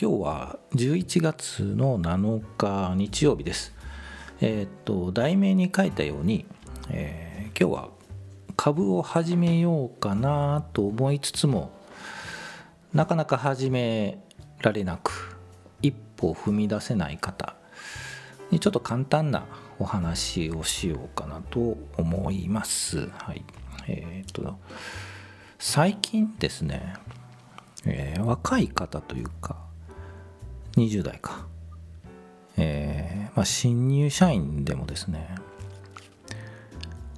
今日は11月の7日日曜日です。えーっと題名に書いたように、えー今日は株を始めようかなと思いつつもなかなか始められなく一歩踏み出せない方にちょっと簡単なお話をしようかなと思います。はい。えーっと最近ですね、えー若い方というか20代か、えーまあ、新入社員でもですね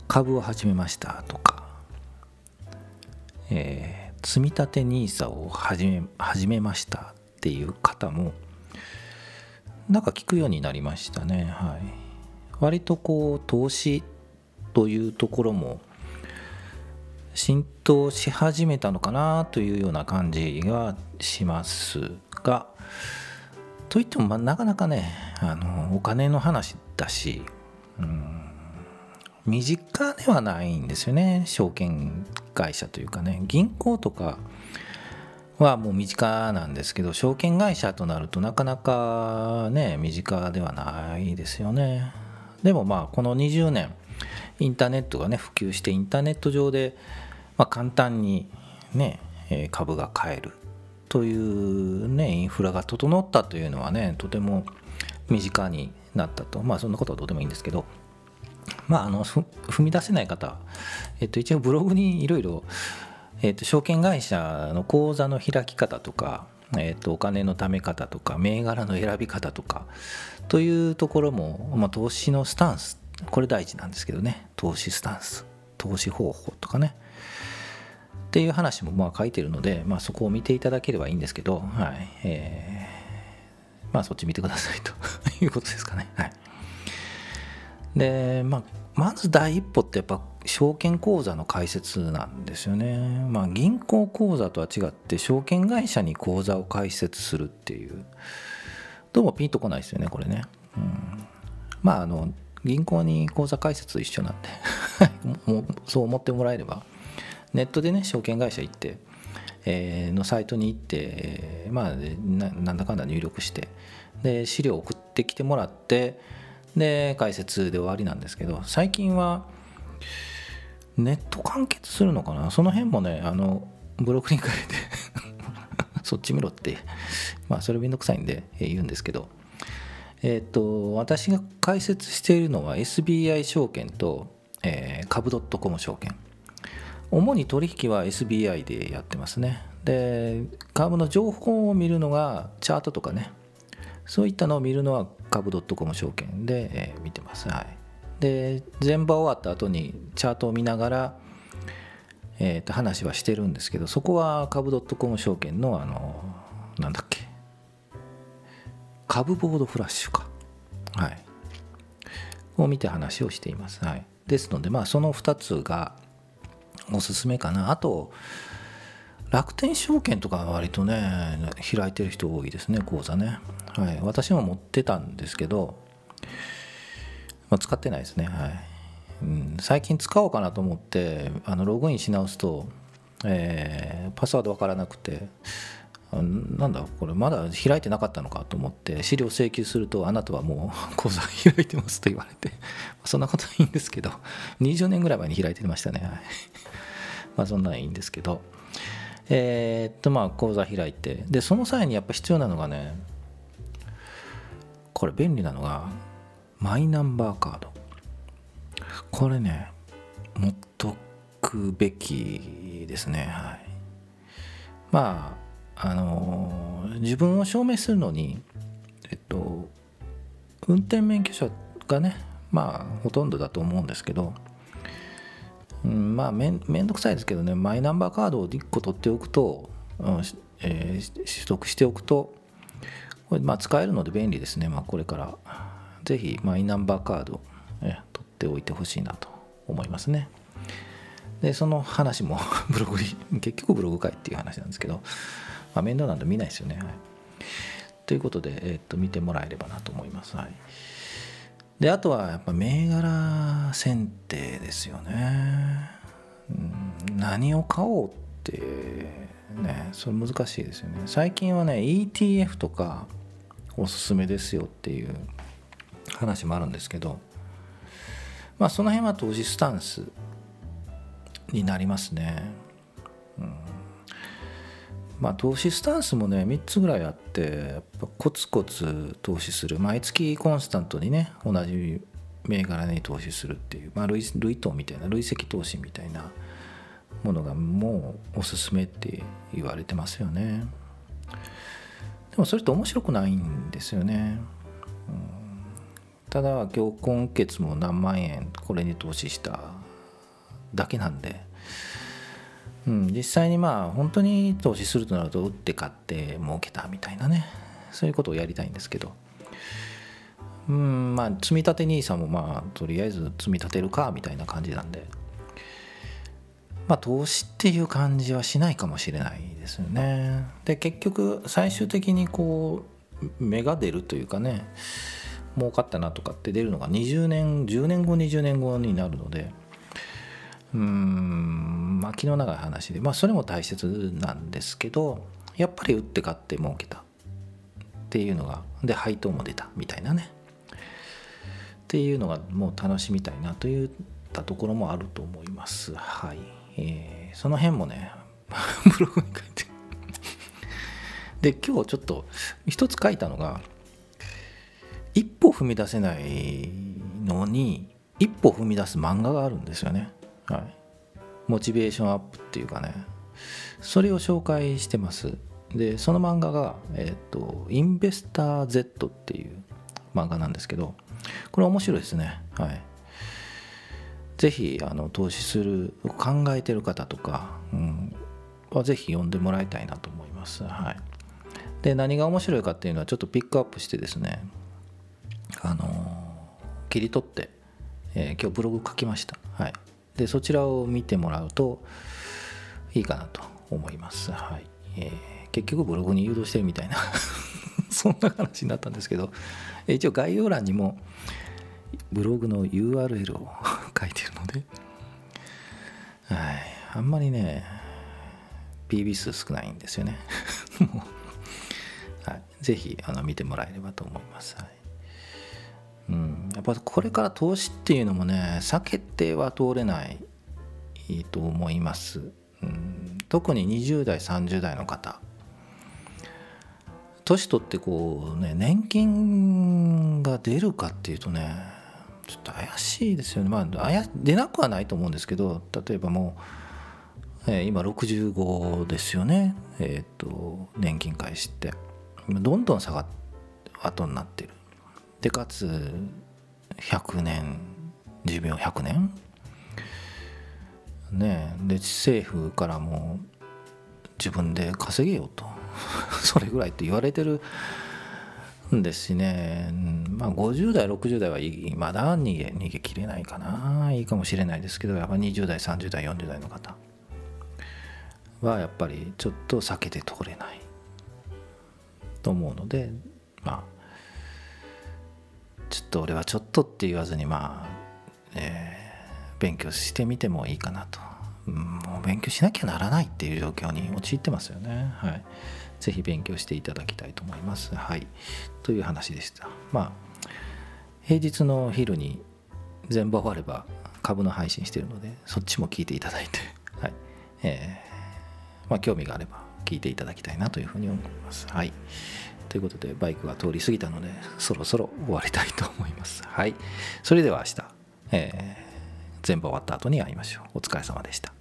株を始めましたとか、えー積立 NISA を始め始めましたっていう方もなんか聞くようになりましたね。はい。割とこう投資というところも浸透し始めたのかなというような感じがしますがといってもまあなかなかねあのお金の話だし、うん、身近ではないんですよね証券会社というかね。銀行とかはもう身近なんですけど証券会社となるとなかなかね身近ではないですよね。でもまあこの20年インターネットがね普及してインターネット上で、まあ、簡単にね株が買える。というねインフラが整ったというのはねとても身近になったと。まあそんなことはどうでもいいんですけど。まああの踏み出せない方えっと一応ブログにいろいろえっと証券会社の口座の開き方とかえっとお金の貯め方とか銘柄の選び方とかというところも、まあ、投資のスタンス。これ大事なんですけどね。投資スタンス。投資方法とかね。っていう話もまあ書いてるので、まあ、そこを見ていただければいいんですけど、はいえーまあそっち見てくださいと いうことですかね。はい、で、まあ、まず第一歩ってやっぱ証券口座の開設なんですよね。まあ、銀行口座とは違って証券会社に口座を開設するっていうどうもピンとこないですよねこれね。うん、まああの銀行に口座開設一緒なんで そう思ってもらえればネットでね証券会社行って、えーのサイトに行って、えーまあなんだかんだ入力してで資料送ってきてもらってで解説で終わりなんですけど最近はネット完結するのかな？その辺もねあのブログに書いて そっち見ろってまあそれめんどくさいんで言うんですけどえっ、と私が解説しているのは SBI 証券と、えー、株 .com 証券。主に取引は SBI でやってますね。で株の情報を見るのがチャートとかね。そういったのを見るのは株 .com 証券で、えー見てます。はい。で全場終わった後にチャートを見ながら、えーと話はしてるんですけどそこは株 .com 証券のあのなんだっけ。株ボードフラッシュか。はい。を見て話をしています。はい。ですのでまあその2つがおすすめかな。あと楽天証券とか割とね開いてる人多いですね口座ね。はい。私も持ってたんですけど、まあ、使ってないですね。はい、うん、最近使おうかなと思ってあのログインし直すと、えーパスワードわからなくてなんだこれまだ開いてなかったのかと思って資料請求するとあなたはもう 口座開いてますと言われて そんなことはいいんですけど20年ぐらい前に開いてましたね。まあそんなんいいんですけど。えーっとまあ口座開いて。でその際にやっぱ必要なのがねこれ便利なのがマイナンバーカード。これね持っとくべきですね。はい。まああの自分を証明するのにえっと運転免許証がねまあほとんどだと思うんですけどうん、まあめんめんどくさいですけどねマイナンバーカードを1個取っておくと、うんえー取得しておくとこれまあ使えるので便利ですね、まあ、これから。ぜひマイナンバーカード、え取っておいてほしいなと思いますね。でその話も ブログに結局ブログかいっていう話なんですけど、まあ、面倒なんで見ないですよね、はい、ということで、えーっと見てもらえればなと思います、はい。であとはやっぱ銘柄選定ですよね。うん何を買おうってねそれ難しいですよね。最近はね ETF とかおすすめですよっていう話もあるんですけどまあその辺は投資スタンスになりますね、うん、まあ投資スタンスもね3つぐらいあってやっぱコツコツ投資する。毎月コンスタントにね同じ銘柄に投資するっていう、まあ、類類投みたいな累積投資みたいなものがもうおすすめって言われてますよね。でもそれって面白くないんですよね、うん、ただ今日今月も何万円これに投資しただけなんで、うん、実際にまあ本当に投資するとなると売って買って儲けたみたいなね。そういうことをやりたいんですけど。うんまあ積み立て NISA もまあとりあえず積み立てるかみたいな感じなんで。まあ投資っていう感じはしないかもしれないですよね。で結局最終的にこう芽が出るというかね儲かったなとかって出るのが20年10年後20年後になるので。うーんあ気の長い話でまあそれも大切なんですけどやっぱり売って買って儲けたっていうのがで配当も出たみたいなねっていうのがもう楽しみたいなといったところもあると思います。はい。えー、その辺もね、ブログに書いてで、今日ちょっと一つ書いたのが、一歩踏み出せないのに、一歩踏み出す漫画があるんですよね。はい。モチベーションアップっていうかね、それを紹介してます。で、その漫画が、えっ、ー、と、インベスター Z っていう漫画なんですけど、これ面白いですね。はい。ぜひあの投資する考えてる方とか、うん、はぜひ読んでもらいたいなと思います。はい。で何が面白いかっていうのはちょっとピックアップしてですねあの切り取って、えー、今日ブログ書きました。はい。でそちらを見てもらうといいかなと思います。はい。えー、結局ブログに誘導してるみたいな。そんな話になったんですけど一応概要欄にもブログの URL を書いてるので、はい、あんまりね PB 数少ないんですよね。はい、ぜひあの見てもらえればと思います、はい。うん、やっぱこれから投資っていうのもね避けては通れないと思います、うん、特に20代30代の方。年取ってこうね年金が出るかっていうとねちょっと怪しいですよね。まあ出なくはないと思うんですけど例えばもう、えー、今65ですよね。えっ、ー、と年金開始って。どんどん下がって後になってる。でかつ100年寿命100年？ねで政府からも自分で稼げようと。それぐらいって言われてるんですしね、まあ、50代60代はいまだ逃げ逃げきれないかな。いいかもしれないですけどやっぱ20代30代40代の方。はやっぱりちょっと避けて通れない。と思うのでまあと俺はちょっとって言わずにまあ、えー、勉強してみてもいいかなともう勉強しなきゃならないっていう状況に陥ってますよね。はい。ぜひ勉強していただきたいと思います。はい。という話でした。まあ、平日の昼に全部終われば株の配信してるので、そっちも聞いていただいて、はい。えー、まあ、興味があれば聞いていただきたいなというふうに思います。はい。ということで、バイクが通り過ぎたので、そろそろ終わりたいと思います。はい。それでは明日、えー、全部終わった後に会いましょう。お疲れ様でした。